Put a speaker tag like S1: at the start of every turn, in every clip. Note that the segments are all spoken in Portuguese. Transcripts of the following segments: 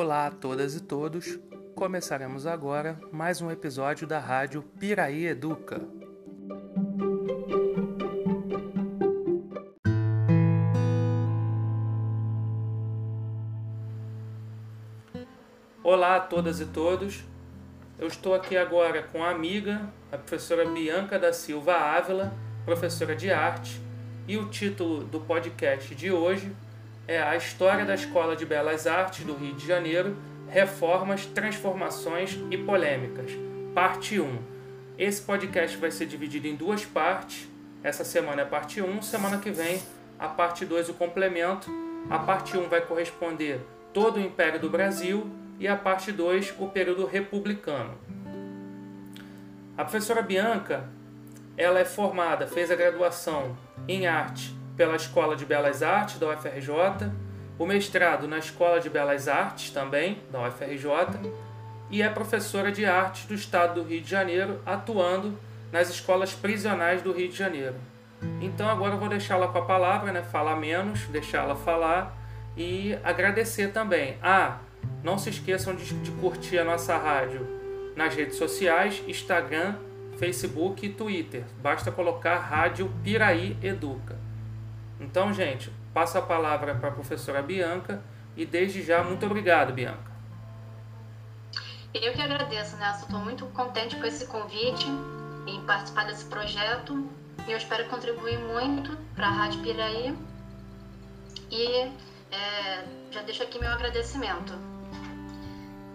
S1: Olá a todas e todos. Começaremos agora mais um episódio da rádio Piraí Educa. Olá a todas e todos. Eu estou aqui agora com a amiga, a professora Bianca da Silva Ávila, professora de arte, e o título do podcast de hoje é A História da Escola de Belas Artes do Rio de Janeiro, Reformas, Transformações e Polêmicas, parte 1. Esse podcast vai ser dividido em duas partes. Essa semana é a parte 1, semana que vem a parte 2, o complemento. A parte 1 vai corresponder todo o Império do Brasil e a parte 2, o período republicano. A professora Bianca, ela é formada, fez a graduação em arte pela Escola de Belas Artes da UFRJ, o mestrado na Escola de Belas Artes também da UFRJ e é professora de arte do Estado do Rio de Janeiro, atuando nas escolas prisionais do Rio de Janeiro. Então agora eu vou deixá-la com a palavra, né? falar menos, deixá-la falar e agradecer também. Ah, não se esqueçam de, de curtir a nossa rádio nas redes sociais, Instagram, Facebook e Twitter. Basta colocar Rádio Piraí Educa. Então, gente, passo a palavra para a professora Bianca e desde já, muito obrigado, Bianca.
S2: Eu que agradeço, Nelson. Estou muito contente com esse convite em participar desse projeto e eu espero contribuir muito para a Rádio Piraí. E é, já deixo aqui meu agradecimento.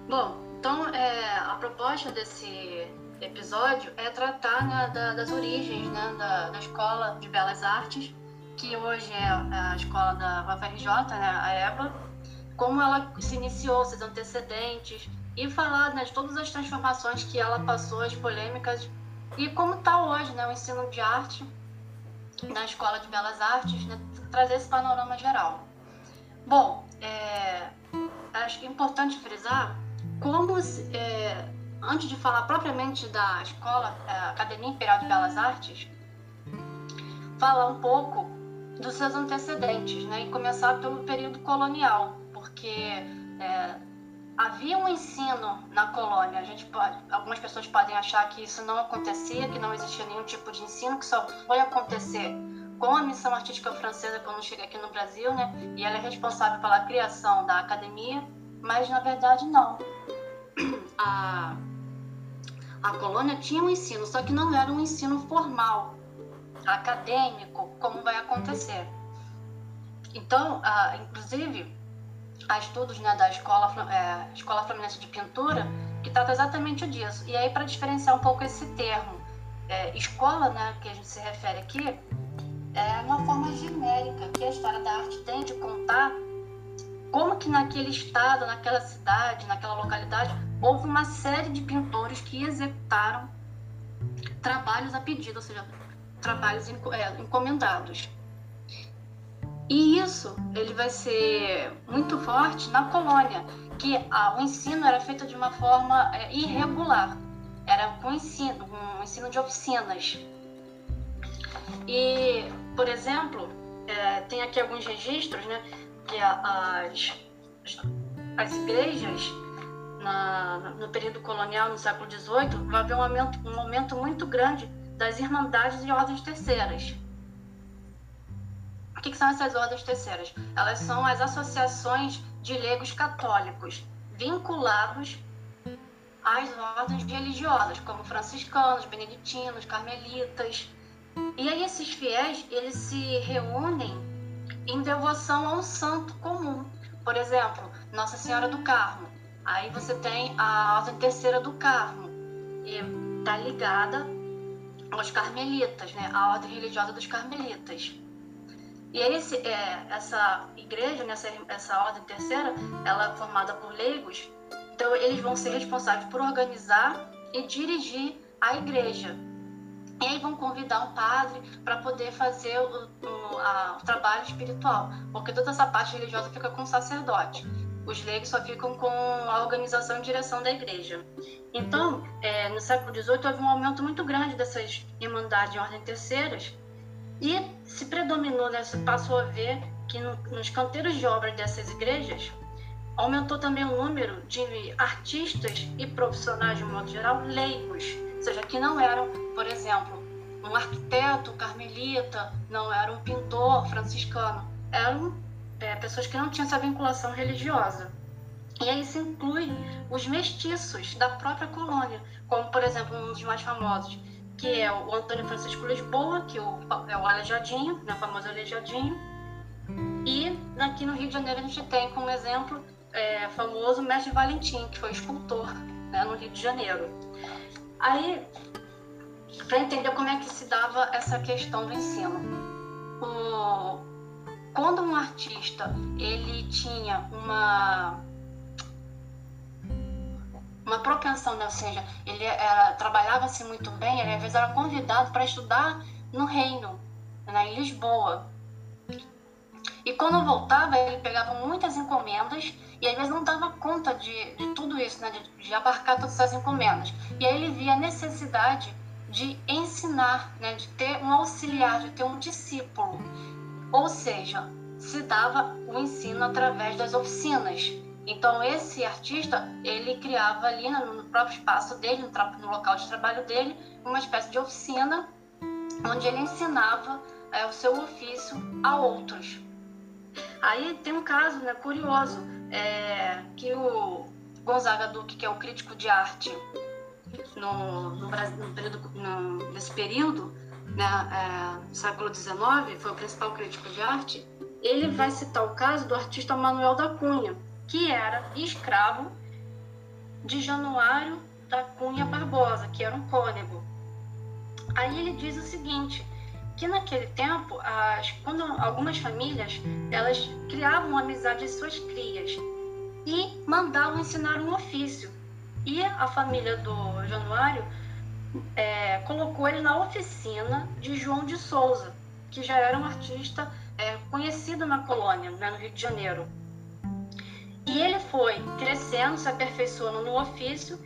S2: Bom, então é, a proposta desse episódio é tratar né, da, das origens né, da, da Escola de Belas Artes que hoje é a escola da UFRJ, né, a EBA, como ela se iniciou, seus antecedentes, e falar né, de todas as transformações que ela passou, as polêmicas, e como está hoje né, o ensino de arte na Escola de Belas Artes, né, trazer esse panorama geral. Bom, é, acho que é importante frisar como, é, antes de falar propriamente da escola, é, Academia Imperial de Belas Artes, falar um pouco dos seus antecedentes, né? E começar pelo período colonial, porque é, havia um ensino na colônia. A gente pode, algumas pessoas podem achar que isso não acontecia, que não existia nenhum tipo de ensino, que só foi acontecer com a missão artística francesa quando chega aqui no Brasil, né? E ela é responsável pela criação da academia, mas na verdade não. A, a colônia tinha um ensino, só que não era um ensino formal acadêmico, como vai acontecer. Então, ah, inclusive, há estudos né, da Escola, é, Escola Fluminense de Pintura que trata exatamente disso. E aí, para diferenciar um pouco esse termo, é, escola, né, que a gente se refere aqui, é uma forma genérica que a história da arte tem de contar como que naquele estado, naquela cidade, naquela localidade, houve uma série de pintores que executaram trabalhos a pedido, ou seja, trabalhos é, encomendados. E isso ele vai ser muito forte na colônia, que o ensino era feito de uma forma é, irregular, era com ensino, um ensino de oficinas. E, por exemplo, é, tem aqui alguns registros, né, que as, as igrejas na, no período colonial, no século XVIII, vai haver um aumento, um aumento muito grande das Irmandades e Ordens Terceiras. O que, que são essas ordens terceiras? Elas são as associações de leigos católicos vinculados às ordens religiosas, como franciscanos, beneditinos, carmelitas. E aí esses fiéis, eles se reúnem em devoção a um santo comum. Por exemplo, Nossa Senhora do Carmo. Aí você tem a Ordem Terceira do Carmo. E está ligada aos carmelitas, né? A ordem religiosa dos carmelitas. E aí esse, é, essa igreja, né, essa, essa ordem terceira, ela é formada por leigos, então eles vão ser responsáveis por organizar e dirigir a igreja. E aí vão convidar um padre para poder fazer o, o, a, o trabalho espiritual, porque toda essa parte religiosa fica com o sacerdote. Os leigos só ficam com a organização e direção da igreja. Então, é, no século XVIII, houve um aumento muito grande dessas irmandades em ordem terceiras e se predominou, né, se passou a ver que no, nos canteiros de obras dessas igrejas aumentou também o número de artistas e profissionais, de modo geral, leigos, ou seja, que não eram, por exemplo, um arquiteto carmelita, não era um pintor franciscano, eram é, pessoas que não tinham essa vinculação religiosa. E aí se inclui os mestiços da própria colônia, como, por exemplo, um dos mais famosos, que é o Antônio Francisco Lisboa, que é o Aleijadinho, né, o famoso Aleijadinho. E aqui no Rio de Janeiro a gente tem como exemplo é, famoso Mestre Valentim, que foi escultor né, no Rio de Janeiro. Aí, para entender como é que se dava essa questão do ensino. O, quando um artista ele tinha uma uma propensão, né? ou seja, ele trabalhava-se muito bem, ele às vezes era convidado para estudar no reino, né, em Lisboa. E quando voltava, ele pegava muitas encomendas e às vezes não dava conta de, de tudo isso, né, de, de abarcar todas essas encomendas. E aí ele via a necessidade de ensinar, né, de ter um auxiliar, de ter um discípulo. Ou seja, se dava o ensino através das oficinas. Então esse artista ele criava ali no próprio espaço dele, no, local de trabalho dele, uma espécie de oficina onde ele ensinava é, o seu ofício a outros. Aí tem um caso né, curioso é, que o Gonzaga Duque, que é o crítico de arte no, no, no período, no, nesse período, né, é, século XIX, foi o principal crítico de arte, ele vai citar o caso do artista Manuel da Cunha, que era escravo de Januário da Cunha Barbosa, que era um cônego. Aí ele diz o seguinte, que naquele tempo, as, quando algumas famílias elas criavam amizade de suas crias e mandavam ensinar um ofício. E a família do Januário é, colocou ele na oficina de João de Souza, que já era um artista é, conhecido na colônia, né, no Rio de Janeiro. E ele foi crescendo, se aperfeiçoando no ofício,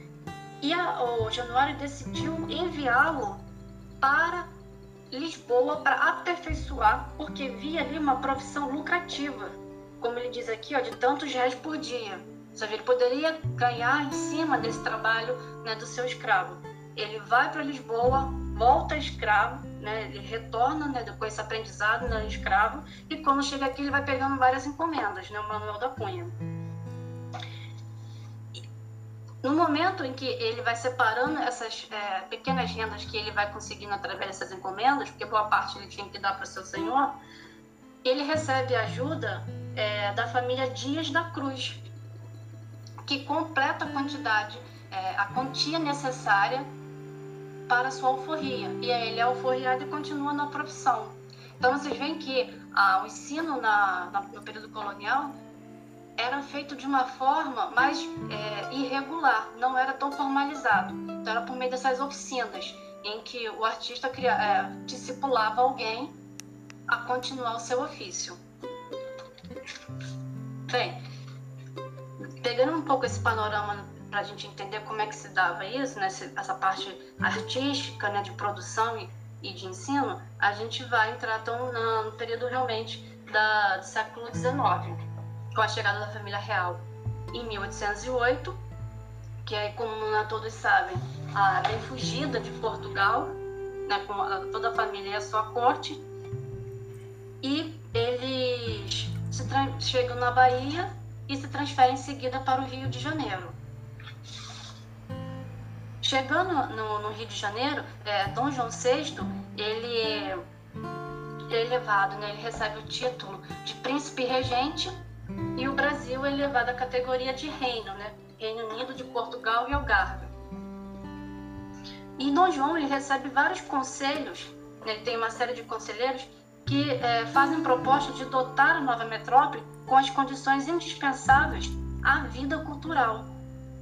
S2: e a, o Januário decidiu enviá-lo para Lisboa para aperfeiçoar, porque via ali uma profissão lucrativa, como ele diz aqui, ó, de tantos reais por dia. Ou seja, ele poderia ganhar em cima desse trabalho né, do seu escravo. Ele vai para Lisboa, volta escravo, né, ele retorna né, com esse aprendizado né, escravo, e quando chega aqui ele vai pegando várias encomendas, né, o Manuel da Cunha. No momento em que ele vai separando essas é, pequenas rendas que ele vai conseguindo através dessas encomendas, porque boa parte ele tinha que dar para o seu senhor, ele recebe ajuda é, da família Dias da Cruz, que completa a quantidade, é, a quantia necessária para sua alforria. E aí ele é alforriado e continua na profissão. Então vocês veem que ah, o ensino na, na, no período colonial era feito de uma forma mais é, irregular, não era tão formalizado. Então era por meio dessas oficinas em que o artista cria, é, discipulava alguém a continuar o seu ofício. Bem, pegando um pouco esse panorama para a gente entender como é que se dava isso, né, essa parte artística, né, de produção e, e de ensino, a gente vai entrar então no período realmente da, do século XIX com a chegada da família real em 1808, que é, como todos sabem, a bem fugida de Portugal, né, com toda a família e a sua corte, e eles chegam na Bahia e se transferem em seguida para o Rio de Janeiro. Chegando no, no Rio de Janeiro, é, Dom João VI, ele é elevado, né, ele recebe o título de príncipe regente e o Brasil é elevado à categoria de reino, né? Reino Unido de Portugal e Algarve. E Dom João ele recebe vários conselhos, né? ele tem uma série de conselheiros que é, fazem proposta de dotar a nova metrópole com as condições indispensáveis à vida cultural,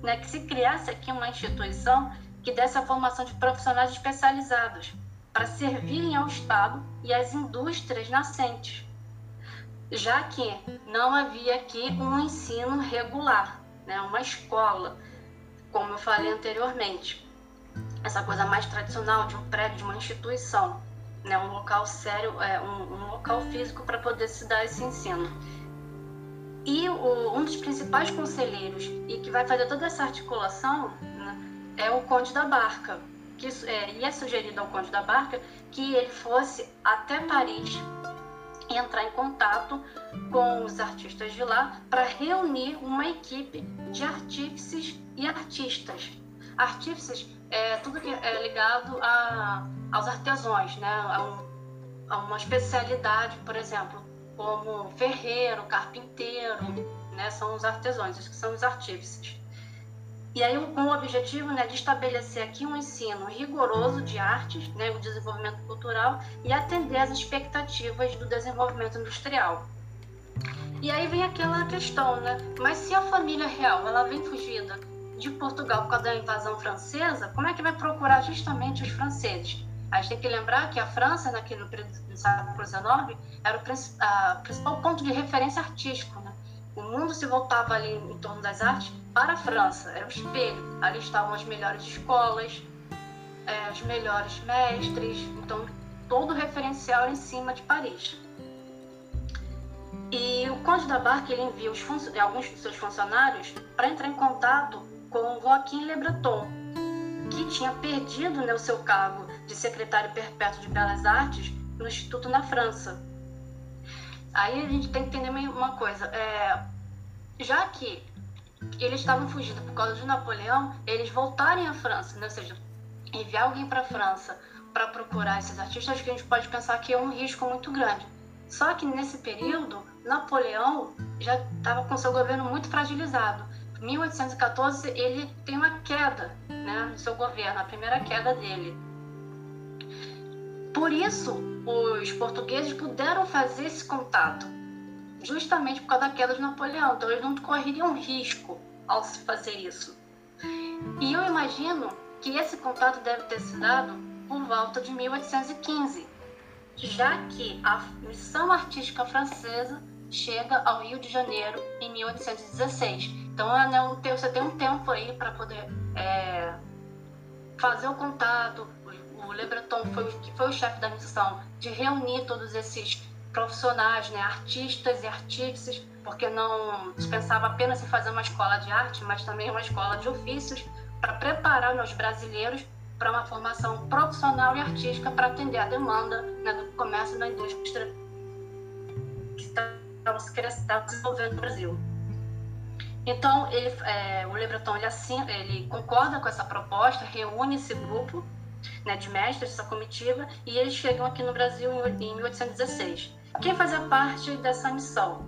S2: né? que se criasse aqui uma instituição que desse a formação de profissionais especializados para servirem ao Estado e às indústrias nascentes já que não havia aqui um ensino regular, né, uma escola, como eu falei anteriormente. Essa coisa mais tradicional de um prédio, de uma instituição, né, um local sério, é, um, um local físico para poder se dar esse ensino. E o, um dos principais conselheiros e que vai fazer toda essa articulação né, é o Conde da Barca. Que, é, e é sugerido ao Conde da Barca que ele fosse até Paris entrar em contato com os artistas de lá para reunir uma equipe de artífices e artistas. Artífices é tudo que é ligado a, aos artesãos, né? a, a uma especialidade, por exemplo, como ferreiro, carpinteiro, né? São os artesãos, esses que são os artífices. E aí com o objetivo né, de estabelecer aqui um ensino rigoroso de artes, né, o desenvolvimento cultural e atender às expectativas do desenvolvimento industrial. E aí vem aquela questão, né? Mas se a família real ela vem fugida de Portugal por causa da invasão francesa, como é que vai procurar justamente os franceses? A gente tem que lembrar que a França, naquele no século XIX, era o principal ponto de referência artístico. Né? O mundo se voltava ali em torno das artes para a França, era o espelho. Ali estavam as melhores escolas, é, os melhores mestres, então todo o referencial em cima de Paris. E o Conde da Barca ele envia alguns de seus funcionários para entrar em contato com Joaquim Le Breton, que tinha perdido né, o seu cargo de secretário perpétuo de Belas Artes no Instituto na França. Aí a gente tem que entender uma coisa. É, já que eles estavam fugindo por causa de Napoleão, eles voltarem à França, né? ou seja, enviar alguém para a França para procurar esses artistas, que a gente pode pensar que é um risco muito grande. Só que nesse período, Napoleão já estava com seu governo muito fragilizado. 1814 ele tem uma queda né, no seu governo, a primeira queda dele. Por isso, os portugueses puderam fazer esse contato, justamente por causa da queda de Napoleão. Então, eles não correriam risco ao fazer isso. E eu imagino que esse contato deve ter se dado por volta de 1815, já que a missão artística francesa chega ao Rio de Janeiro em 1816. Então, você tem um tempo aí para poder é, fazer o contato. O Le Breton foi, que foi o chefe da missão de reunir todos esses profissionais, né, artistas e artífices, porque não dispensava apenas em fazer uma escola de arte, mas também uma escola de ofícios para preparar os brasileiros para uma formação profissional e artística para atender a demanda né, do comércio e da indústria que estava se desenvolvendo no Brasil. Então, ele, é, o Le Breton ele, assim, ele concorda com essa proposta, reúne esse grupo né, de mestres, essa comitiva, e eles chegam aqui no Brasil em, em 1816. Quem fazia parte dessa missão?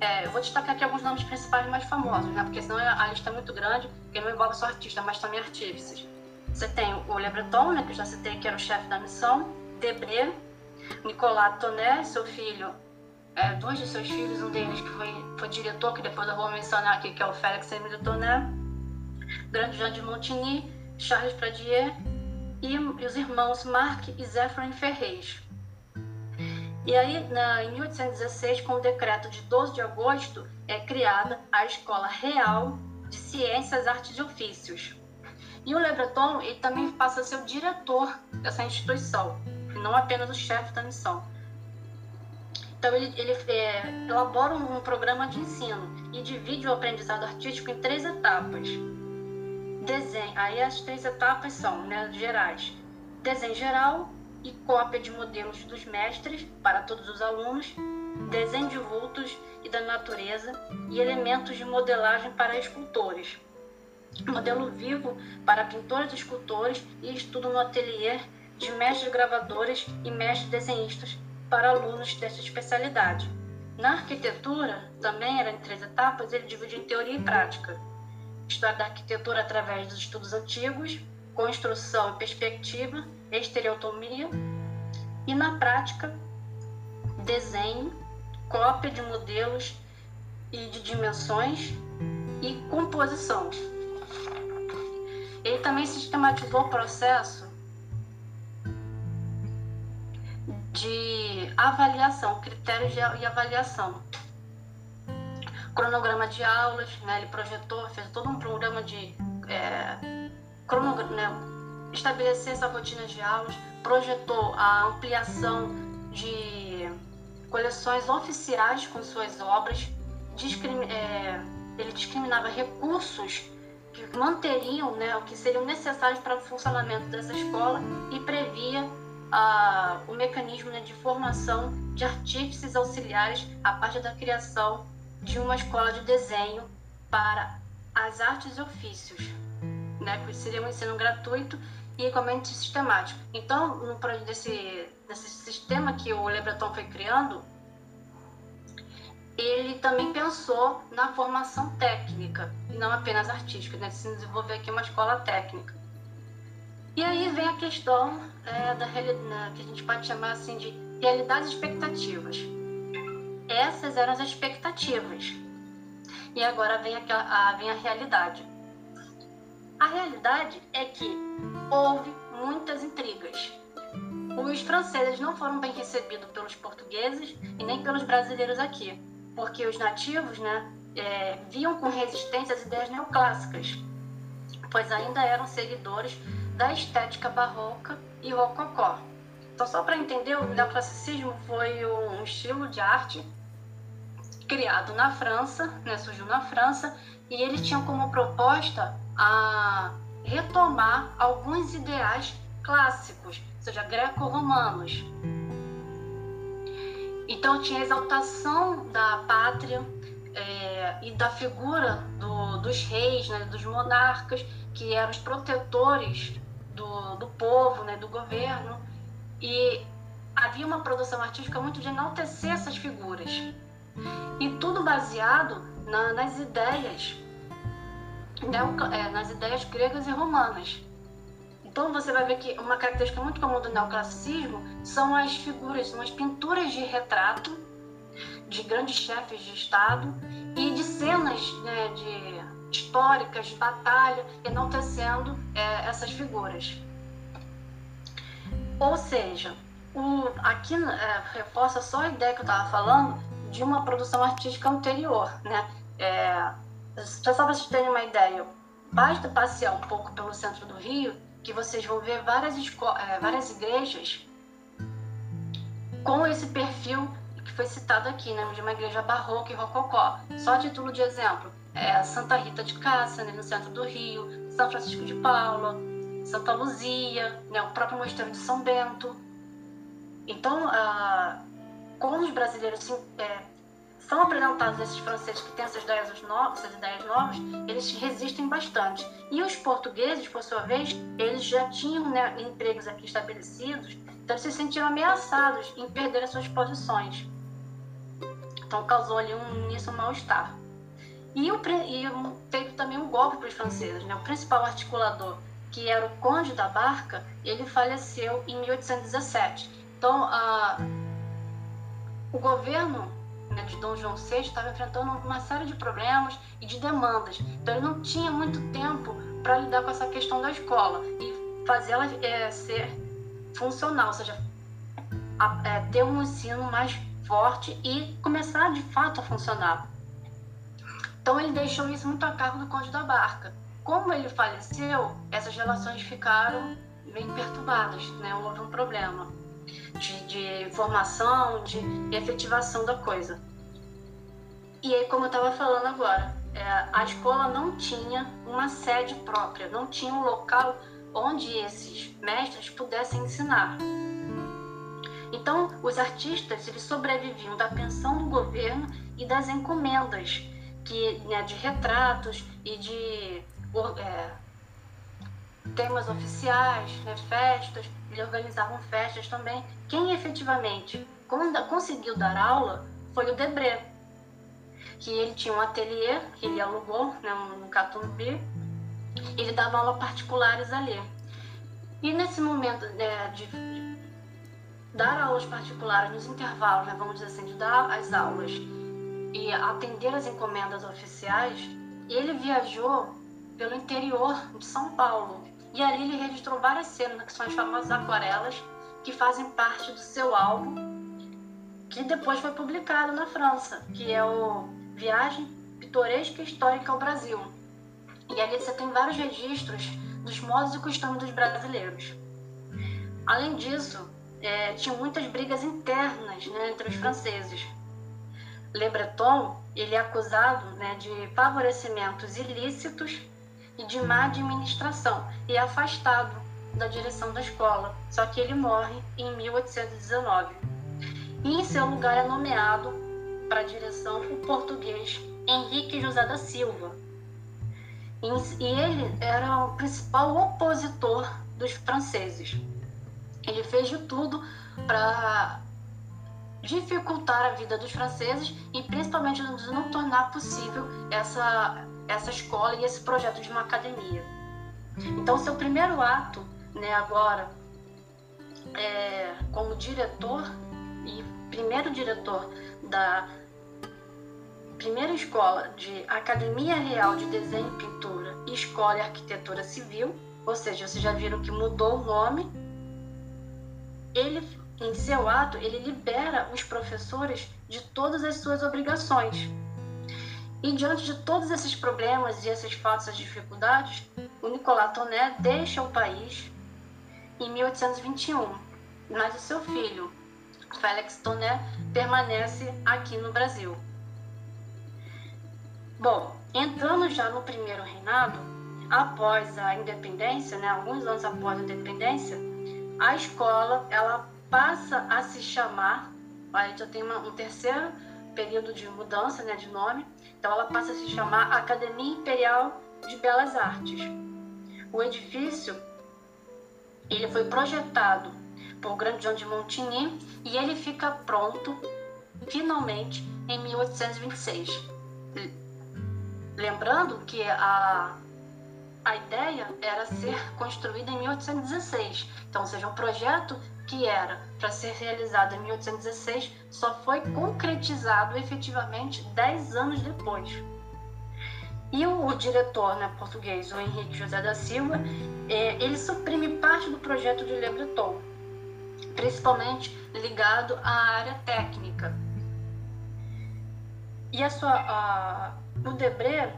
S2: É, eu vou destacar aqui alguns nomes principais mais famosos, né, porque senão a lista é muito grande, porque não envolve só artista, mas também artífices. Você tem o Le Breton, né, que eu já citei, que era o chefe da missão, Debré, Nicolas Tonnet, seu filho é, dois de seus filhos, um deles que foi, foi diretor, que depois eu vou mencionar aqui, que é o Félix Emile Tonnet, Grande Jean de Montigny, Charles Pradier e, os irmãos Marc e Zéphirin Ferrez. E aí, na, em 1816, com o decreto de 12 de agosto, é criada a Escola Real de Ciências, Artes e Ofícios. E o Le Breton ele também passa a ser o diretor dessa instituição, não apenas o chefe da missão. Então, ele, ele é, elabora um, um programa de ensino e divide o aprendizado artístico em três etapas. Desenho, aí as três etapas são né, gerais: desenho geral e cópia de modelos dos mestres para todos os alunos, desenho de vultos e da natureza e elementos de modelagem para escultores, modelo vivo para pintores e escultores e estudo no ateliê de mestres gravadores e mestres desenhistas para alunos dessa especialidade. Na arquitetura, também era em três etapas, ele divide em teoria e prática. História da arquitetura através dos estudos antigos, construção e perspectiva, estereotomia. E na prática, desenho, cópia de modelos e de dimensões e composição. Ele também sistematizou o processo de avaliação, critérios de avaliação. Cronograma de aulas, né, ele projetou, fez todo um programa de é, cronograma, né, estabelecer essa rotina de aulas, projetou a ampliação de coleções oficiais com suas obras, é, ele discriminava recursos que manteriam né, o que seriam necessários para o funcionamento dessa escola e previa ah, o mecanismo né, de formação de artífices auxiliares a partir da criação de uma escola de desenho para as artes e ofícios, né, que seria um ensino gratuito e igualmente sistemático. Então, no desse, desse sistema que o Le Breton foi criando, ele também pensou na formação técnica e não apenas artística, né? de se desenvolver aqui uma escola técnica. E aí vem a questão é, da realidade, que a gente pode chamar assim de realidades expectativas. Essas eram as expectativas. E agora vem, aquela, a, vem a realidade. A realidade é que houve muitas intrigas. Os franceses não foram bem recebidos pelos portugueses e nem pelos brasileiros aqui porque os nativos né, é, viam com resistência as ideias neoclássicas, pois ainda eram seguidores da estética barroca e rococó. Então, só para entender, o neoclassicismo foi um estilo de arte criado na França, né, surgiu na França, e eles tinham como proposta a retomar alguns ideais clássicos, ou seja, greco-romanos, então tinha a exaltação da pátria é, e da figura do, dos reis, né, dos monarcas, que eram os protetores do, do povo, né, do governo. E havia uma produção artística muito de enaltecer essas figuras. E tudo baseado na, nas ideias, né, nas ideias gregas e romanas. Então você vai ver que uma característica muito comum do neoclassicismo são as figuras, são as pinturas de retrato de grandes chefes de Estado e de cenas né, de históricas, de batalha, enaltecendo é, essas figuras. Ou seja, o, aqui é, reforça só a ideia que eu estava falando de uma produção artística anterior. Né? É, só para vocês terem uma ideia, basta passear um pouco pelo centro do Rio que vocês vão ver várias, é, várias igrejas com esse perfil que foi citado aqui, né, de uma igreja barroca e rococó. Só a título de exemplo, é Santa Rita de Cássia, né, no centro do Rio, São Francisco de Paula, Santa Luzia, né, o próprio Mosteiro de São Bento. Então, ah, como os brasileiros é, são apresentados esses franceses que têm essas ideias novas, essas ideias novas, eles resistem bastante. E os portugueses, por sua vez, eles já tinham né, empregos aqui estabelecidos, então se sentiram ameaçados em perder as suas posições. Então causou ali um, nisso um mal-estar. E, o, e teve também um golpe para os franceses. Né? O principal articulador, que era o Conde da Barca, ele faleceu em 1817. Então, a, o governo né, de Dom João VI estava enfrentando uma série de problemas e de demandas. Então ele não tinha muito tempo para lidar com essa questão da escola e fazê-la é, ser funcional, ou seja, a, é, ter um ensino mais forte e começar de fato a funcionar. Então ele deixou isso muito a cargo do Conde da Barca. Como ele faleceu, essas relações ficaram bem perturbadas, né? houve um problema de, de formação, de efetivação da coisa. E aí, como eu estava falando agora, é, a escola não tinha uma sede própria, não tinha um local onde esses mestres pudessem ensinar. Então, os artistas eles sobreviviam da pensão do governo e das encomendas que, né, de retratos e de é, temas oficiais, né, festas, ele organizavam festas também. Quem efetivamente conseguiu dar aula foi o Debré, que ele tinha um ateliê que ele alugou né, no Catumbi, ele dava aula particulares ali. E nesse momento né, de, de, dar aulas particulares, nos intervalos, né, vamos dizer assim, de dar as aulas e atender as encomendas oficiais, ele viajou pelo interior de São Paulo, e ali ele registrou várias cenas, que são as famosas aquarelas, que fazem parte do seu álbum, que depois foi publicado na França, que é o Viagem Pitoresca Histórica ao Brasil. E ali você tem vários registros dos modos e costumes dos brasileiros. Além disso, é, tinha muitas brigas internas né, entre os franceses. Le Breton ele é acusado né, de favorecimentos ilícitos e de má administração e é afastado da direção da escola. Só que ele morre em 1819. E em seu lugar é nomeado para a direção o português Henrique José da Silva. E ele era o principal opositor dos franceses. Ele fez de tudo para dificultar a vida dos franceses e principalmente não tornar possível essa, essa escola e esse projeto de uma academia. Então, seu primeiro ato, né, agora, é, como diretor e primeiro diretor da primeira escola de Academia Real de Desenho e Pintura e Escola e Arquitetura Civil, ou seja, vocês já viram que mudou o nome, ele em seu ato, ele libera os professores de todas as suas obrigações. E diante de todos esses problemas e esses fatos, dificuldades, o Nicolas Toné deixa o país em 1821, mas o seu filho, Félix Toné, permanece aqui no Brasil. Bom, entrando já no primeiro reinado, após a independência, né, alguns anos após a independência, a escola ela passa a se chamar, aí já tem uma, um terceiro período de mudança né, de nome, então ela passa a se chamar Academia Imperial de Belas Artes. O edifício ele foi projetado por Grande João de Montigny e ele fica pronto finalmente em 1826. Lembrando que a, a ideia era ser construída em 1816, então, ou seja, um projeto que era para ser realizado em 1816, só foi concretizado efetivamente 10 anos depois. E o, o diretor né, português, o Henrique José da Silva, é, ele suprime parte do projeto de Le Breton, principalmente ligado à área técnica. E a sua, a, o Debré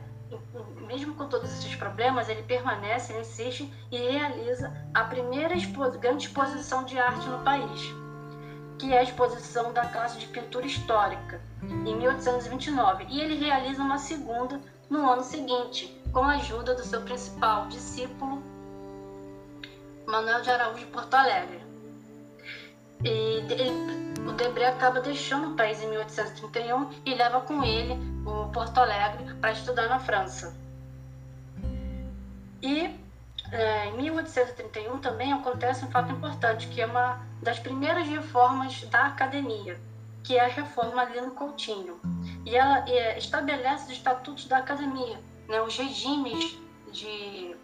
S2: mesmo com todos esses problemas, ele permanece, ele insiste e realiza a primeira expo grande exposição de arte no país, que é a exposição da classe de pintura histórica, em 1829. E ele realiza uma segunda no ano seguinte, com a ajuda do seu principal discípulo, Manuel de Araújo de Porto Alegre. E ele, o Debré acaba deixando o país em 1831 e leva com ele o Porto Alegre para estudar na França. E é, em 1831 também acontece um fato importante, que é uma das primeiras reformas da academia, que é a reforma Lino Coutinho. E ela é, estabelece os estatutos da academia, né, os regimes de,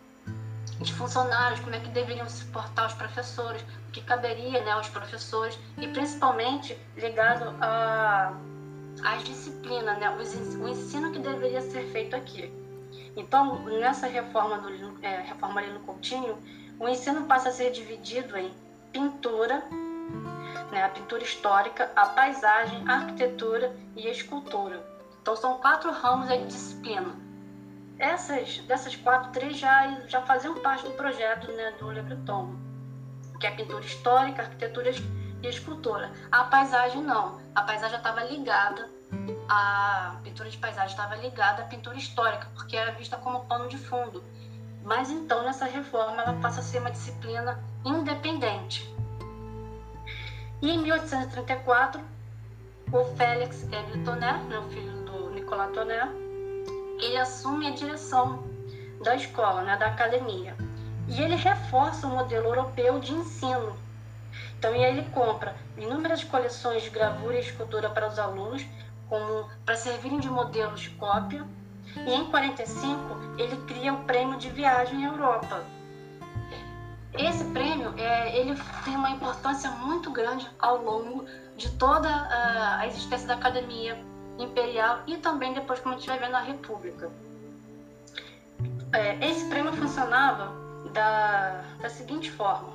S2: de funcionários, como é que deveriam se portar os professores, que caberia né, aos professores, e principalmente ligado a as disciplinas, né, o ensino que deveria ser feito aqui. Então, nessa reforma do é, reforma ali no Coutinho, o ensino passa a ser dividido em pintura, né, a pintura histórica, a paisagem, a arquitetura e a escultura. Então, são quatro ramos de disciplina. Essas, dessas quatro, três já, já faziam parte do projeto né, do Le Breton, que é a pintura histórica, arquitetura e escultura. A paisagem não. A paisagem estava ligada a pintura de paisagem estava ligada à pintura histórica, porque era vista como pano de fundo. Mas então, nessa reforma, ela passa a ser uma disciplina independente. E em 1834, o Félix Émile Toné, meu filho do Nicolas Toné, ele assume a direção da escola, né, da academia. E ele reforça o modelo europeu de ensino. Então, ele compra inúmeras coleções de gravura e escultura para os alunos como para servirem de modelos de cópia. E em 45 ele cria o prêmio de viagem à Europa. Esse prêmio é, ele tem uma importância muito grande ao longo de toda a, a existência da Academia Imperial e também depois como a gente vai ver na República. É, esse prêmio funcionava da, da seguinte forma: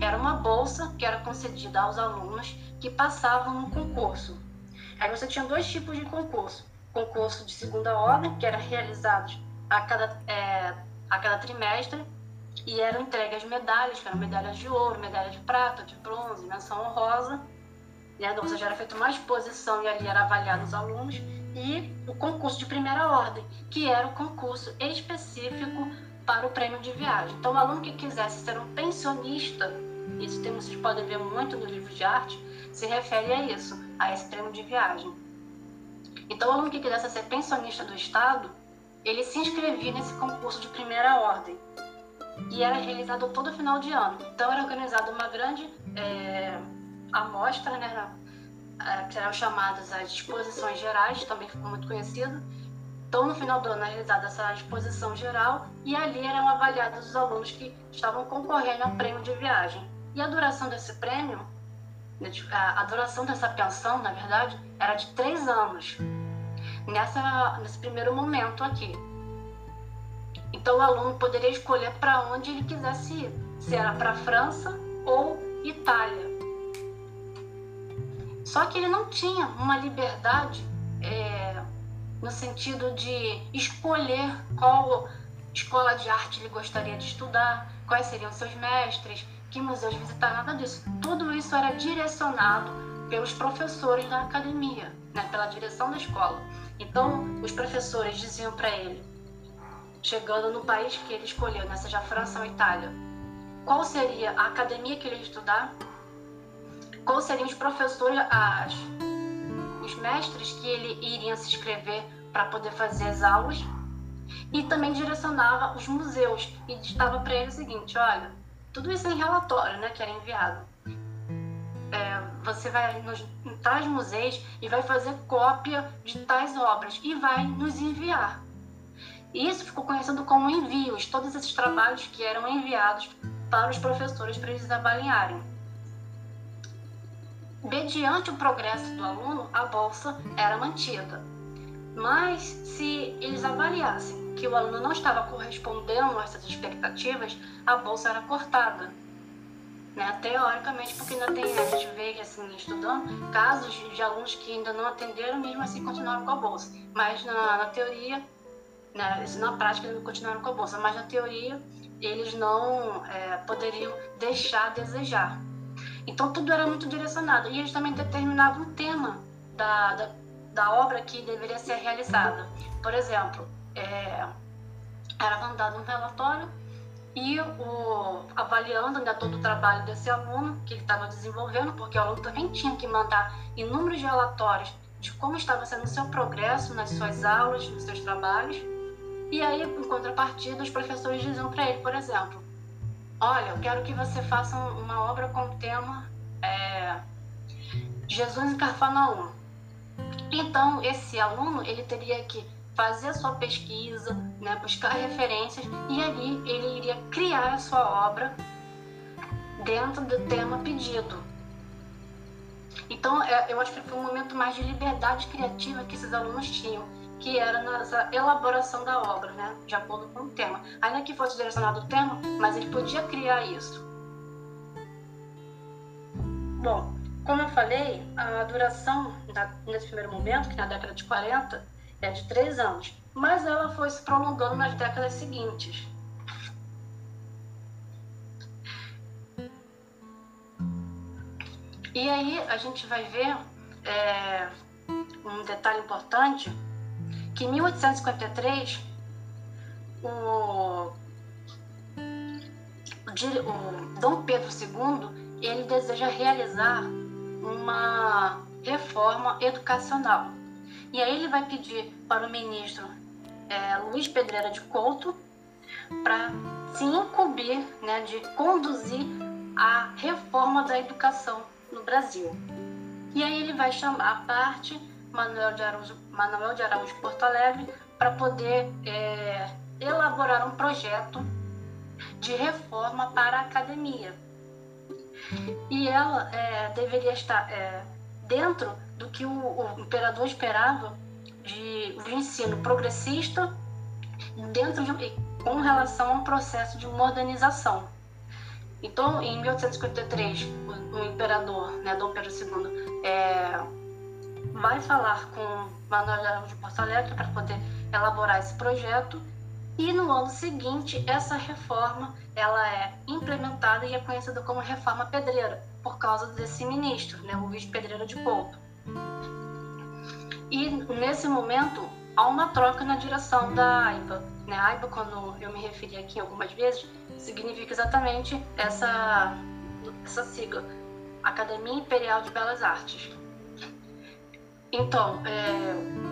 S2: era uma bolsa que era concedida aos alunos que passavam no concurso Aí você tinha dois tipos de concurso. Concurso de segunda ordem, que era realizado a cada, é, a cada trimestre, e eram entregues medalhas, que eram medalhas de ouro, medalha de prata, de bronze, menção honrosa. né? ou seja, era feita uma exposição e ali era avaliado os alunos, e o concurso de primeira ordem, que era o concurso específico para o prêmio de viagem. Então, o aluno que quisesse ser um pensionista, isso tem, vocês podem ver muito no livro de arte, se refere a isso, a esse prêmio de viagem. Então, o aluno que quisesse ser pensionista do Estado, ele se inscrevia nesse concurso de primeira ordem e era realizado todo final de ano. Então, era organizada uma grande é, amostra, né, é, que eram chamadas as exposições gerais, também ficou muito conhecido. Então, no final do ano, era realizada essa exposição geral e ali eram avaliados os alunos que estavam concorrendo ao prêmio de viagem. E a duração desse prêmio, né, a duração dessa pensão, na verdade, era de três anos nessa, nesse primeiro momento aqui. Então o aluno poderia escolher para onde ele quisesse ir, se era para a França ou Itália. Só que ele não tinha uma liberdade é, no sentido de escolher qual escola de arte ele gostaria de estudar, quais seriam seus mestres, que museus visitar, nada disso. Tudo isso era direcionado pelos professores da academia, né, pela direção da escola. Então, os professores diziam para ele, chegando no país que ele escolheu, né, seja França ou Itália, qual seria a academia que ele ia estudar, qual seriam os professores, as, os mestres que ele iria se inscrever para poder fazer as aulas, e também direcionava os museus e dava para ele o seguinte, olha, tudo isso em relatório, né, que era enviado é, você vai nos, em tais museus e vai fazer cópia de tais obras e vai nos enviar. E isso ficou conhecido como envios, todos esses trabalhos que eram enviados para os professores para eles avaliarem. Mediante o progresso do aluno, a bolsa era mantida. Mas se eles avaliassem que o aluno não estava correspondendo a essas expectativas, a bolsa era cortada né? Teoricamente, porque ainda tem, a gente vê assim, estudando casos de alunos que ainda não atenderam, mesmo assim continuaram com a bolsa. Mas na, na teoria, né, na prática, eles continuaram com a bolsa, mas na teoria, eles não é, poderiam deixar a desejar. Então, tudo era muito direcionado. E eles também determinavam o tema da, da, da obra que deveria ser realizada. Por exemplo, é, era mandado um relatório e o, avaliando ainda todo o trabalho desse aluno que ele estava desenvolvendo, porque o aluno também tinha que mandar inúmeros relatórios de como estava sendo o seu progresso nas suas aulas, nos seus trabalhos. E aí, em contrapartida, os professores diziam para ele, por exemplo, olha, eu quero que você faça uma obra com o tema é, Jesus em Carfanaum. Então, esse aluno, ele teria que fazer a sua pesquisa, né, buscar referências e ali ele iria criar a sua obra dentro do tema pedido. Então, é, eu acho que foi um momento mais de liberdade criativa que esses alunos tinham, que era nessa elaboração da obra, né, de acordo com o tema. Ainda que fosse direcionado o tema, mas ele podia criar isso. Bom, como eu falei, a duração da, nesse primeiro momento, que na década de 40, é de três anos, mas ela foi se prolongando nas décadas seguintes. E aí a gente vai ver é, um detalhe importante, que em 1853 o, o, o Dom Pedro II ele deseja realizar uma reforma educacional. E aí ele vai pedir para o ministro é, Luiz Pedreira de Couto para se incumbir né, de conduzir a reforma da educação no Brasil. E aí ele vai chamar a parte Manuel de Araújo, Manuel de Araújo Porto Alegre para poder é, elaborar um projeto de reforma para a academia. E ela é, deveria estar é, dentro do que o, o imperador esperava de, de ensino progressista dentro de, com relação a um processo de modernização. Então, em 1853, o, o imperador, né, Dom Pedro II, é, vai falar com Manuel de Porto Alegre para poder elaborar esse projeto e no ano seguinte essa reforma ela é implementada e é conhecida como reforma pedreira por causa desse ministro, né, o Luiz Pedreira de Couto. E nesse momento há uma troca na direção da AIBA. Né? A AIBA, quando eu me referi aqui algumas vezes, significa exatamente essa, essa sigla, Academia Imperial de Belas Artes. Então, é,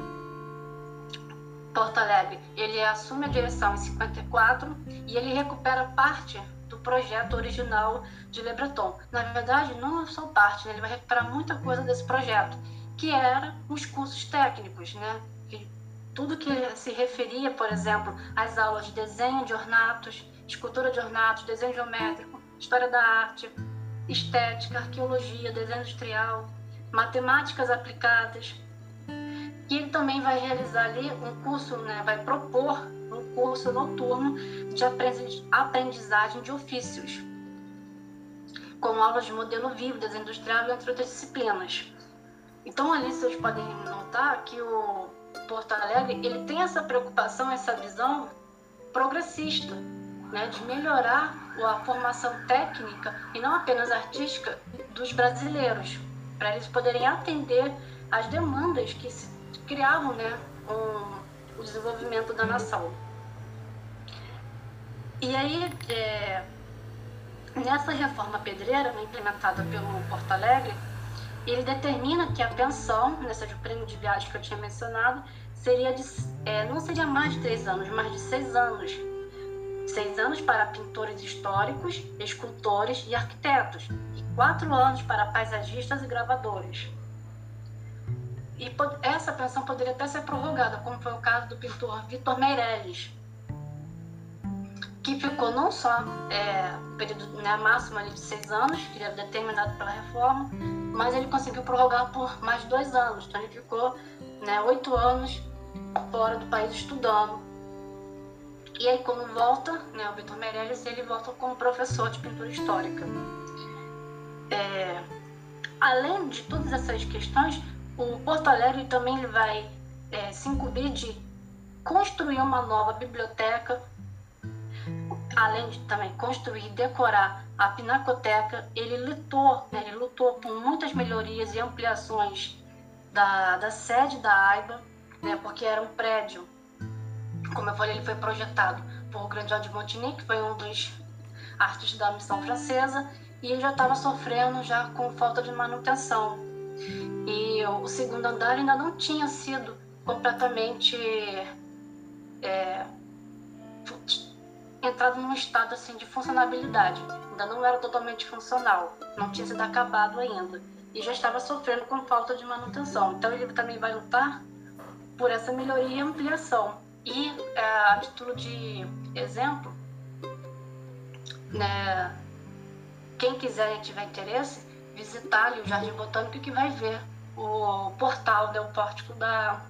S2: Porto Alegre, ele assume a direção em 54 e ele recupera parte do projeto original de Le Breton. Na verdade, não é só parte, né? ele vai recuperar muita coisa desse projeto, que era os cursos técnicos, né? Que tudo que se referia, por exemplo, às aulas de desenho de ornatos, escultura de ornatos, desenho geométrico, história da arte, estética, arqueologia, desenho industrial, matemáticas aplicadas. E ele também vai realizar ali um curso, né, vai propor um curso noturno de aprendizagem de ofícios, com aulas de modelo vivo, desenho industrial, entre outras disciplinas. Então ali vocês podem notar que o Porto Alegre ele tem essa preocupação, essa visão progressista, né, de melhorar a formação técnica e não apenas artística dos brasileiros, para eles poderem atender às demandas que se criavam né, um, o desenvolvimento da nação. E aí, é, nessa reforma pedreira né, implementada pelo Porto Alegre, ele determina que a pensão, nessa de prêmio de viagem que eu tinha mencionado, seria de, é, não seria mais de três anos, mas de seis anos. Seis anos para pintores históricos, escultores e arquitetos, e quatro anos para paisagistas e gravadores. E essa pensão poderia até ser prorrogada, como foi o caso do pintor Vitor Meirelles, que ficou não só é, período né, máximo de seis anos, que era determinado pela reforma, mas ele conseguiu prorrogar por mais dois anos. Então ele ficou né, oito anos fora do país estudando. E aí quando volta, né, o Vitor Meirelles, ele volta como professor de pintura histórica. É, além de todas essas questões, o Porto Alegre também ele vai é, se incumbir de construir uma nova biblioteca além de também construir e decorar a Pinacoteca, ele lutou, né, ele lutou por muitas melhorias e ampliações da, da sede da AIBA, né, porque era um prédio, como eu falei, ele foi projetado por Grandjean de Montigny, que foi um dos artistas da missão francesa, e ele já estava sofrendo já com falta de manutenção. E o segundo andar ainda não tinha sido completamente é, entrado num estado assim de funcionabilidade. Ainda não era totalmente funcional, não tinha sido acabado ainda e já estava sofrendo com falta de manutenção. Então ele também vai lutar por essa melhoria e ampliação. E é, a título de exemplo, né, quem quiser e tiver interesse, visitar ali o Jardim Botânico que vai ver o portal, né, o pórtico da,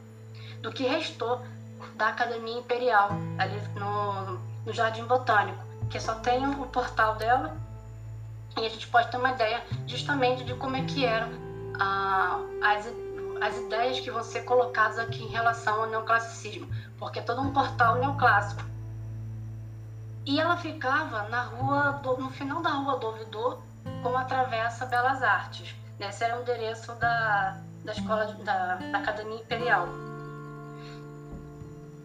S2: do que restou da Academia Imperial, ali no, no Jardim Botânico, que só tem o portal dela e a gente pode ter uma ideia justamente de como é que eram ah, as, as ideias que vão ser colocadas aqui em relação ao neoclassicismo, porque é todo um portal neoclássico. E ela ficava na rua do, no final da rua do Ouvidor, com a Travessa Belas Artes. Esse era o endereço da, da escola da, da Academia Imperial.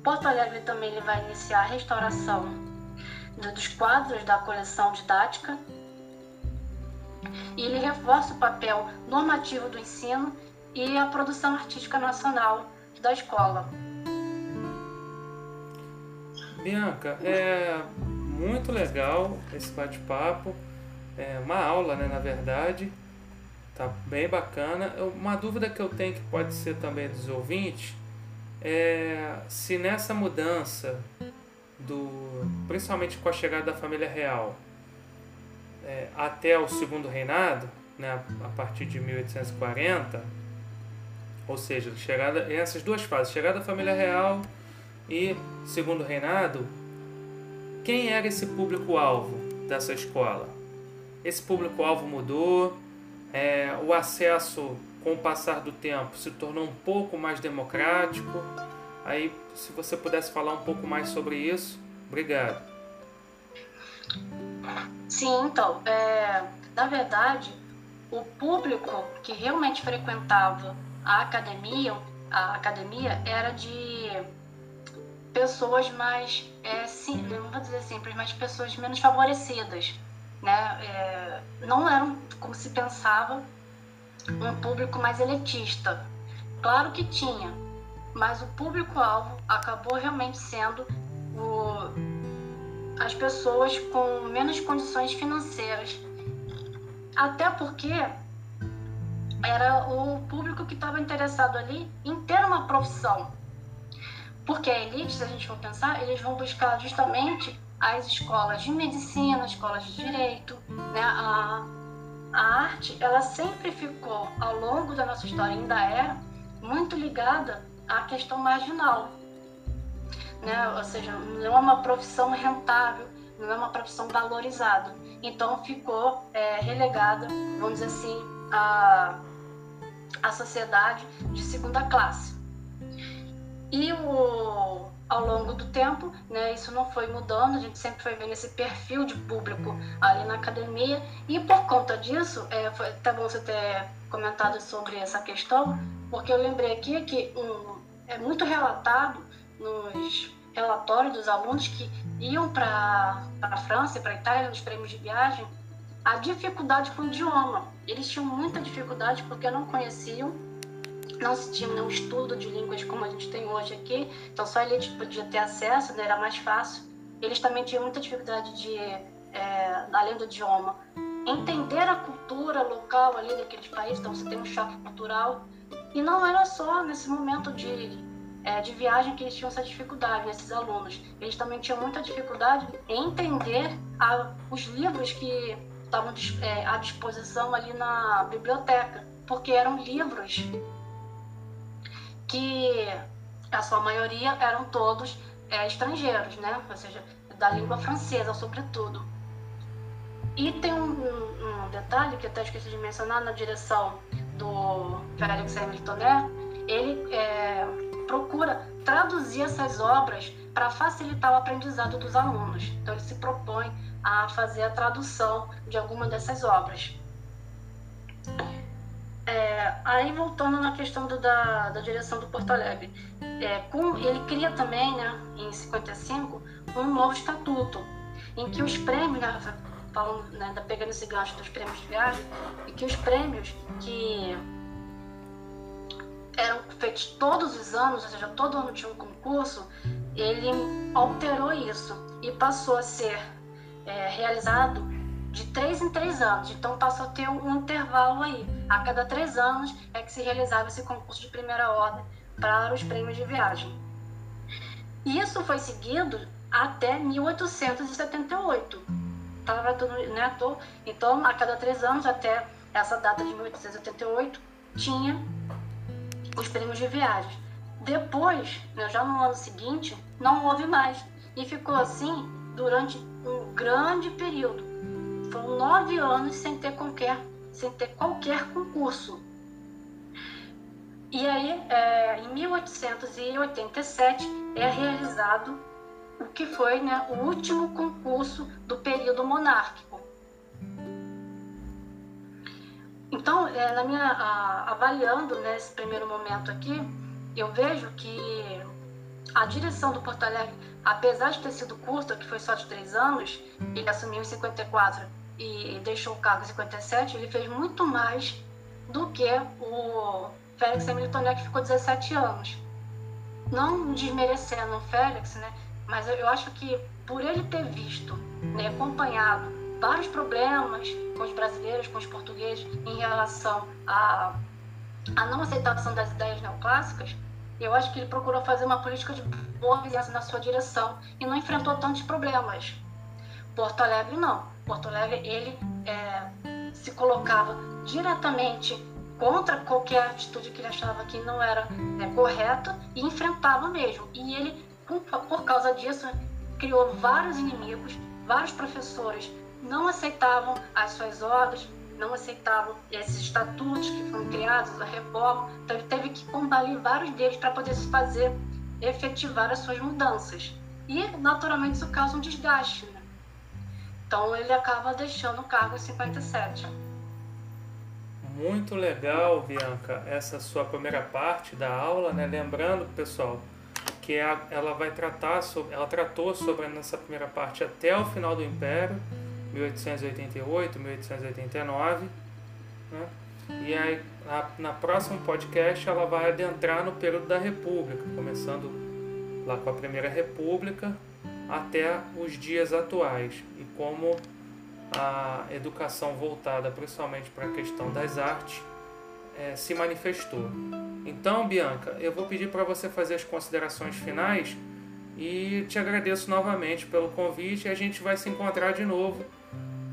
S2: Porto Alegre também ele vai iniciar a restauração dos quadros da coleção didática e ele reforça o papel normativo do ensino e a produção artística nacional da escola.
S1: Bianca, é muito legal esse bate-papo, é uma aula, né, na verdade, tá bem bacana. Uma dúvida que eu tenho que pode ser também dos ouvintes é, se nessa mudança do principalmente com a chegada da família real é, até o segundo reinado, né, a partir de 1840, ou seja, chegada essas duas fases, chegada da família real e segundo reinado, quem era esse público-alvo dessa escola? Esse público-alvo mudou, é, o acesso com o passar do tempo, se tornou um pouco mais democrático. Aí, se você pudesse falar um pouco mais sobre isso, obrigado.
S2: Sim, então, é, na verdade, o público que realmente frequentava a academia, a academia era de pessoas mais, é, sim, não vou dizer simples, mas pessoas menos favorecidas, né? É, não eram como se pensava um público mais elitista. Claro que tinha, mas o público-alvo acabou realmente sendo o, as pessoas com menos condições financeiras. Até porque era o público que estava interessado ali em ter uma profissão. Porque a elite, se a gente for pensar, eles vão buscar justamente as escolas de medicina, escolas de direito, né? A, a arte, ela sempre ficou, ao longo da nossa história, ainda é, muito ligada à questão marginal. Né? Ou seja, não é uma profissão rentável, não é uma profissão valorizada. Então ficou é, relegada, vamos dizer assim, a, a sociedade de segunda classe. E o, ao longo do tempo, né, isso não foi mudando, a gente sempre foi vendo esse perfil de público ali na academia, e por conta disso, é, foi até bom você ter comentado sobre essa questão, porque eu lembrei aqui que um, é muito relatado nos relatórios dos alunos que iam para a França para a Itália nos prêmios de viagem, a dificuldade com o idioma. Eles tinham muita dificuldade porque não conheciam não se tinha nenhum estudo de línguas como a gente tem hoje aqui, então só ele podia ter acesso, né, era mais fácil. Eles também tinham muita dificuldade de, é, além do idioma, entender a cultura local ali daquele país, então você tem um choque cultural. E não era só nesse momento de, é, de viagem que eles tinham essa dificuldade, esses alunos. Eles também tinham muita dificuldade em entender a, os livros que estavam é, à disposição ali na biblioteca, porque eram livros que a sua maioria eram todos é, estrangeiros, né? Ou seja, da língua francesa, sobretudo. E tem um, um, um detalhe que até esqueci de mencionar na direção do Félix Hamiltoné, ele é, procura traduzir essas obras para facilitar o aprendizado dos alunos. Então ele se propõe a fazer a tradução de alguma dessas obras. É, aí voltando na questão do, da, da direção do Porto Alegre, é, com, ele cria também, né, em 55, um novo estatuto, em que os prêmios, né, falando, né, pegando esse gancho dos prêmios de viagem, e que os prêmios que eram feitos todos os anos, ou seja, todo ano tinha um concurso, ele alterou isso e passou a ser é, realizado de três em três anos. Então passou a ter um intervalo aí. A cada três anos é que se realizava esse concurso de primeira ordem para os prêmios de viagem. Isso foi seguido até 1878. Tava tudo, né, tô, então, a cada três anos, até essa data de 1878, tinha os prêmios de viagem. Depois, né, já no ano seguinte, não houve mais. E ficou assim durante um grande período. Nove anos sem ter qualquer, sem ter qualquer concurso. E aí, é, em 1887, é realizado o que foi né, o último concurso do período monárquico. Então, é, na minha, a, avaliando nesse primeiro momento aqui, eu vejo que a direção do Porto Alegre, apesar de ter sido curta, que foi só de três anos, ele assumiu em 54 e deixou o cargo em 57, ele fez muito mais do que o Félix Hamilton, que ficou 17 anos. Não desmerecendo o Félix, né? mas eu acho que por ele ter visto, né, acompanhado vários problemas com os brasileiros, com os portugueses, em relação à, à não aceitação das ideias neoclássicas, eu acho que ele procurou fazer uma política de boa vizinhança na sua direção e não enfrentou tantos problemas. Porto Alegre não. Porto Alegre ele é, se colocava diretamente contra qualquer atitude que ele achava que não era é, correta e enfrentava mesmo. E ele, por, por causa disso, criou vários inimigos, vários professores não aceitavam as suas ordens, não aceitavam esses estatutos que foram criados, a reforma. Então ele teve que combater vários deles para poder se fazer efetivar as suas mudanças. E, naturalmente, isso causa um desgaste. Né? Então ele acaba deixando o cargo em 57.
S1: Muito legal, Bianca, essa sua primeira parte da aula, né? Lembrando, pessoal, que ela vai tratar sobre, ela tratou sobre nessa primeira parte até o final do Império, 1888, 1889, né? E aí na, na próxima podcast ela vai adentrar no período da República, começando lá com a Primeira República até os dias atuais e como a educação voltada principalmente para a questão das artes é, se manifestou. Então, Bianca, eu vou pedir para você fazer as considerações finais e te agradeço novamente pelo convite e a gente vai se encontrar de novo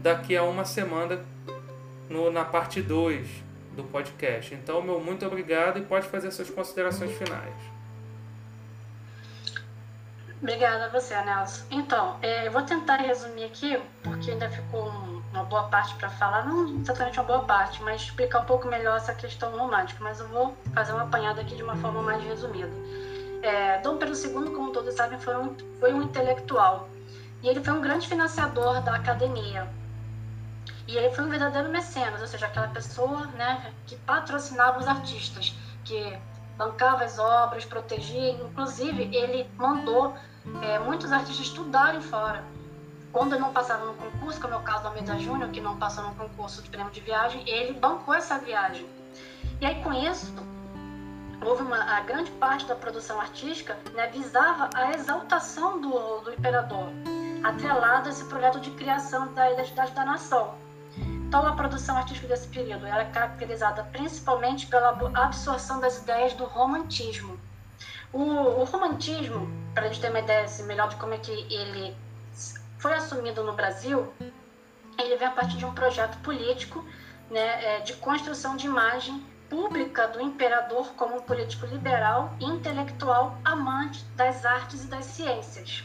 S1: daqui a uma semana no, na parte 2 do podcast. Então, meu muito obrigado e pode fazer suas considerações finais.
S2: Obrigada a você, Nelson. Então, é, eu vou tentar resumir aqui, porque ainda ficou uma boa parte para falar, não exatamente uma boa parte, mas explicar um pouco melhor essa questão romântica, mas eu vou fazer uma apanhada aqui de uma forma mais resumida. É, Dom Pedro II, como todos sabem, foi um, foi um intelectual, e ele foi um grande financiador da academia. E ele foi um verdadeiro mecenas, ou seja, aquela pessoa né, que patrocinava os artistas, que bancava as obras, protegia, inclusive ele mandou é, muitos artistas estudarem fora. Quando não passaram no concurso, como é o caso da Meda Júnior, que não passou no concurso de prêmio de viagem, ele bancou essa viagem. E aí, com isso, houve uma a grande parte da produção artística né, visava a exaltação do, do imperador, atrelado a esse projeto de criação da identidade da nação. Então, a produção artística desse período é caracterizada principalmente pela absorção das ideias do romantismo. O, o romantismo para a gente ter uma ideia assim, melhor de como é que ele foi assumido no Brasil, ele vem a partir de um projeto político né, é, de construção de imagem pública do imperador como um político liberal intelectual amante das artes e das ciências.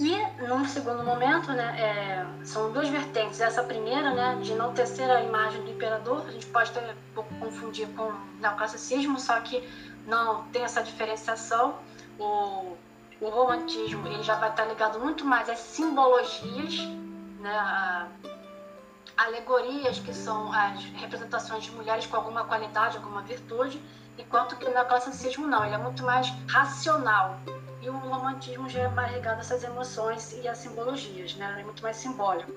S2: E, num segundo momento, né, é, são duas vertentes. Essa primeira, né, de não tecer a imagem do imperador, a gente pode ter, um pouco confundir com o neoclassicismo, só que não tem essa diferenciação o, o romantismo ele já vai estar ligado muito mais às simbologias, né, a, alegorias que são as representações de mulheres com alguma qualidade, alguma virtude, enquanto que no classicismo não, ele é muito mais racional. E o romantismo já é mais ligado a essas emoções e às simbologias, né? é muito mais simbólico.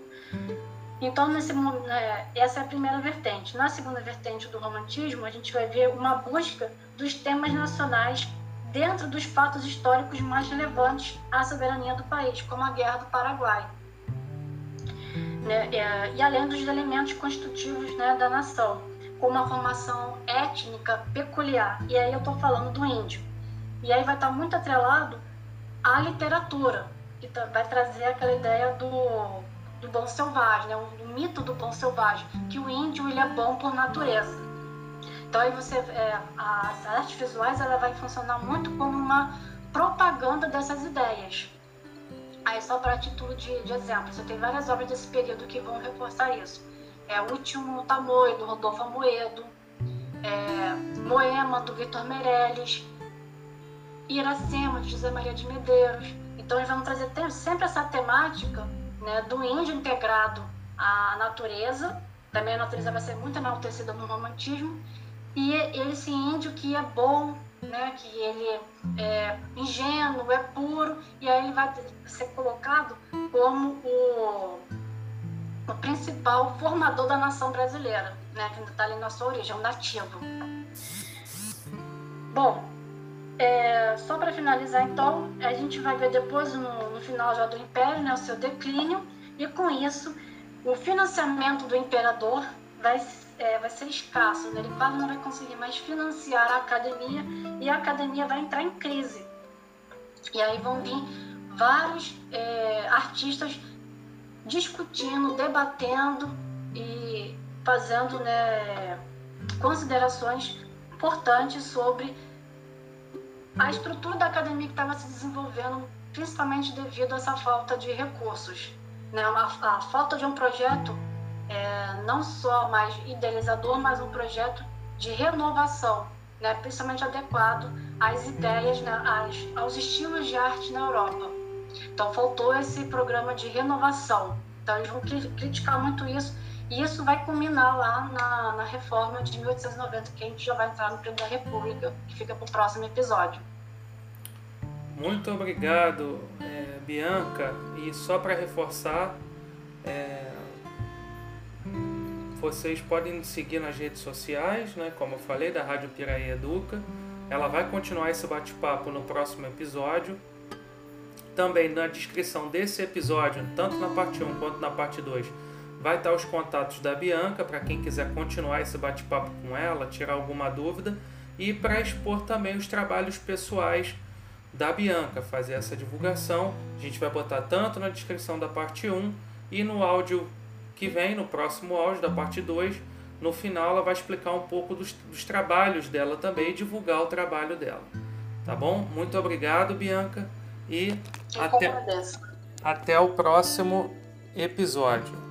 S2: Então, nesse, né, essa é a primeira vertente. Na segunda vertente do romantismo, a gente vai ver uma busca dos temas nacionais dentro dos fatos históricos mais relevantes à soberania do país, como a Guerra do Paraguai. Né? É, e além dos elementos constitutivos né, da nação, como a formação étnica peculiar. E aí eu estou falando do índio. E aí vai estar muito atrelado à literatura, que tá, vai trazer aquela ideia do, do bom selvagem, né? o, o mito do bom selvagem, que o índio ele é bom por natureza. Então aí você, é, as artes visuais ela vai funcionar muito como uma propaganda dessas ideias. Aí só para título de, de exemplo, você tem várias obras desse período que vão reforçar isso. É o último Tamoio, do Rodolfo Amoedo, é, Moema, do Vitor Meirelles, Iracema, de José Maria de Medeiros. Então eles vão trazer sempre essa temática né, do índio integrado à natureza. Também a natureza vai ser muito enaltecida no romantismo e esse índio que é bom, né, que ele é ingênuo, é puro, e aí ele vai ser colocado como o, o principal formador da nação brasileira, né, que está ali na sua origem, o nativo. Bom, é, só para finalizar então, a gente vai ver depois no, no final já do Império, né, o seu declínio, e com isso o financiamento do imperador vai é, vai ser escasso, né? ele quase não vai conseguir mais financiar a academia e a academia vai entrar em crise. E aí vão vir vários é, artistas discutindo, debatendo e fazendo né, considerações importantes sobre a estrutura da academia que estava se desenvolvendo, principalmente devido a essa falta de recursos. Né? A, a falta de um projeto é, não só mais idealizador, mas um projeto de renovação, né, principalmente adequado às ideias, né, às, aos estilos de arte na Europa. Então faltou esse programa de renovação. Então eles vão criticar muito isso E isso vai culminar lá na, na reforma de 1890, que a gente já vai entrar no período da República, que fica para o próximo episódio.
S1: Muito obrigado, é, Bianca. E só para reforçar, é, vocês podem seguir nas redes sociais, né? Como eu falei, da Rádio Piraí Educa. Ela vai continuar esse bate-papo no próximo episódio. Também na descrição desse episódio, tanto na parte 1 quanto na parte 2, vai estar os contatos da Bianca para quem quiser continuar esse bate-papo com ela, tirar alguma dúvida e para expor também os trabalhos pessoais da Bianca, fazer essa divulgação. A gente vai botar tanto na descrição da parte 1 e no áudio que vem, no próximo áudio da parte 2. No final, ela vai explicar um pouco dos, dos trabalhos dela também e divulgar o trabalho dela. Tá bom? Muito obrigado, Bianca. E até, até o próximo episódio.